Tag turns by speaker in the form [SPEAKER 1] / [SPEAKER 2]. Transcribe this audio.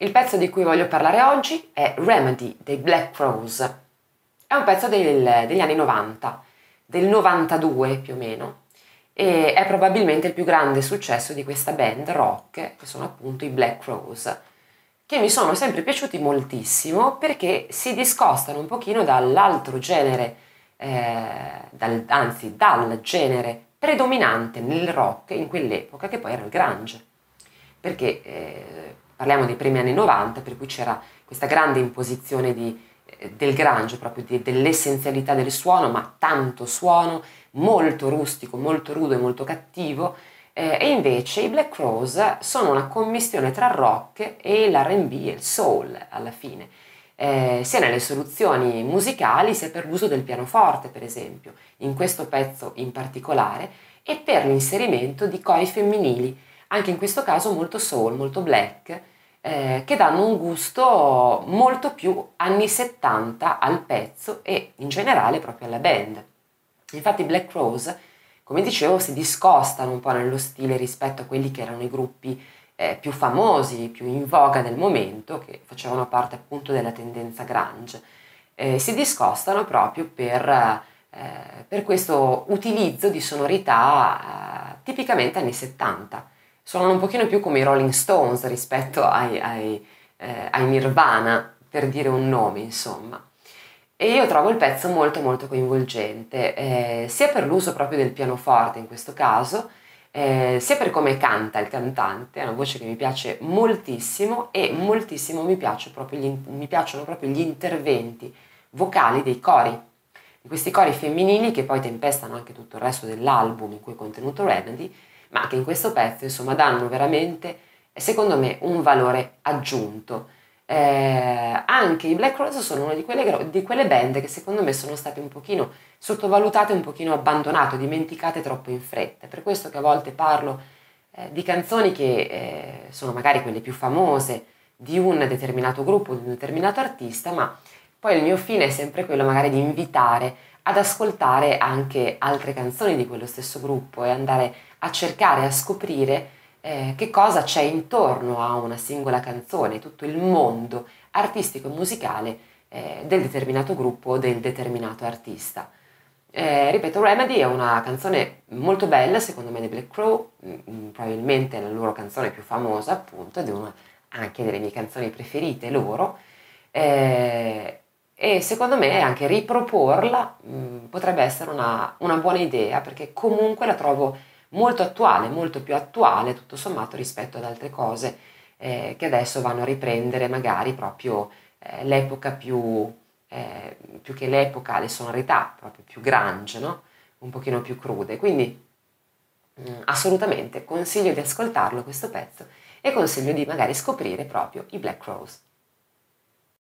[SPEAKER 1] Il pezzo di cui voglio parlare oggi è Remedy dei Black Crows. È un pezzo del, degli anni 90, del 92 più o meno, e è probabilmente il più grande successo di questa band rock, che sono appunto i Black Crows, che mi sono sempre piaciuti moltissimo perché si discostano un pochino dall'altro genere, eh, dal, anzi dal genere predominante nel rock in quell'epoca, che poi era il grunge. Perché eh, parliamo dei primi anni 90, per cui c'era questa grande imposizione di, eh, del grunge, proprio di, dell'essenzialità del suono, ma tanto suono, molto rustico, molto rudo e molto cattivo, eh, e invece i Black Crows sono una commistione tra rock e l'RB e il soul alla fine, eh, sia nelle soluzioni musicali sia per l'uso del pianoforte, per esempio, in questo pezzo in particolare, e per l'inserimento di cori femminili anche in questo caso molto soul, molto black, eh, che danno un gusto molto più anni 70 al pezzo e in generale proprio alla band. Infatti Black Rose, come dicevo, si discostano un po' nello stile rispetto a quelli che erano i gruppi eh, più famosi, più in voga del momento, che facevano parte appunto della tendenza grunge. Eh, si discostano proprio per, eh, per questo utilizzo di sonorità eh, tipicamente anni 70 suonano un pochino più come i Rolling Stones rispetto ai, ai, eh, ai Nirvana, per dire un nome, insomma. E io trovo il pezzo molto molto coinvolgente, eh, sia per l'uso proprio del pianoforte in questo caso, eh, sia per come canta il cantante, è una voce che mi piace moltissimo e moltissimo mi, proprio gli, mi piacciono proprio gli interventi vocali dei cori, questi cori femminili che poi tempestano anche tutto il resto dell'album in cui è contenuto Remedy, ma che in questo pezzo insomma danno veramente, secondo me, un valore aggiunto. Eh, anche i Black Rose sono una di quelle, di quelle, band che secondo me sono state un pochino sottovalutate, un pochino abbandonate, dimenticate troppo in fretta. Per questo che a volte parlo eh, di canzoni che eh, sono magari quelle più famose di un determinato gruppo, di un determinato artista, ma poi il mio fine è sempre quello magari di invitare ad ascoltare anche altre canzoni di quello stesso gruppo e andare a cercare, a scoprire eh, che cosa c'è intorno a una singola canzone, tutto il mondo artistico e musicale eh, del determinato gruppo o del determinato artista. Eh, ripeto, Remedy è una canzone molto bella, secondo me, dei Black Crow, mh, mm, mm, probabilmente la loro canzone più famosa, appunto, ed è una anche delle mie canzoni preferite loro. Eh, e secondo me anche riproporla mh, mm, potrebbe essere una, una buona idea perché comunque la trovo molto attuale, molto più attuale tutto sommato rispetto ad altre cose eh, che adesso vanno a riprendere magari proprio eh, l'epoca più, eh, più che l'epoca, le sonorità proprio più grunge, no? un pochino più crude. Quindi mh, mm, assolutamente consiglio di ascoltarlo questo pezzo e consiglio di magari scoprire proprio i Black Rose.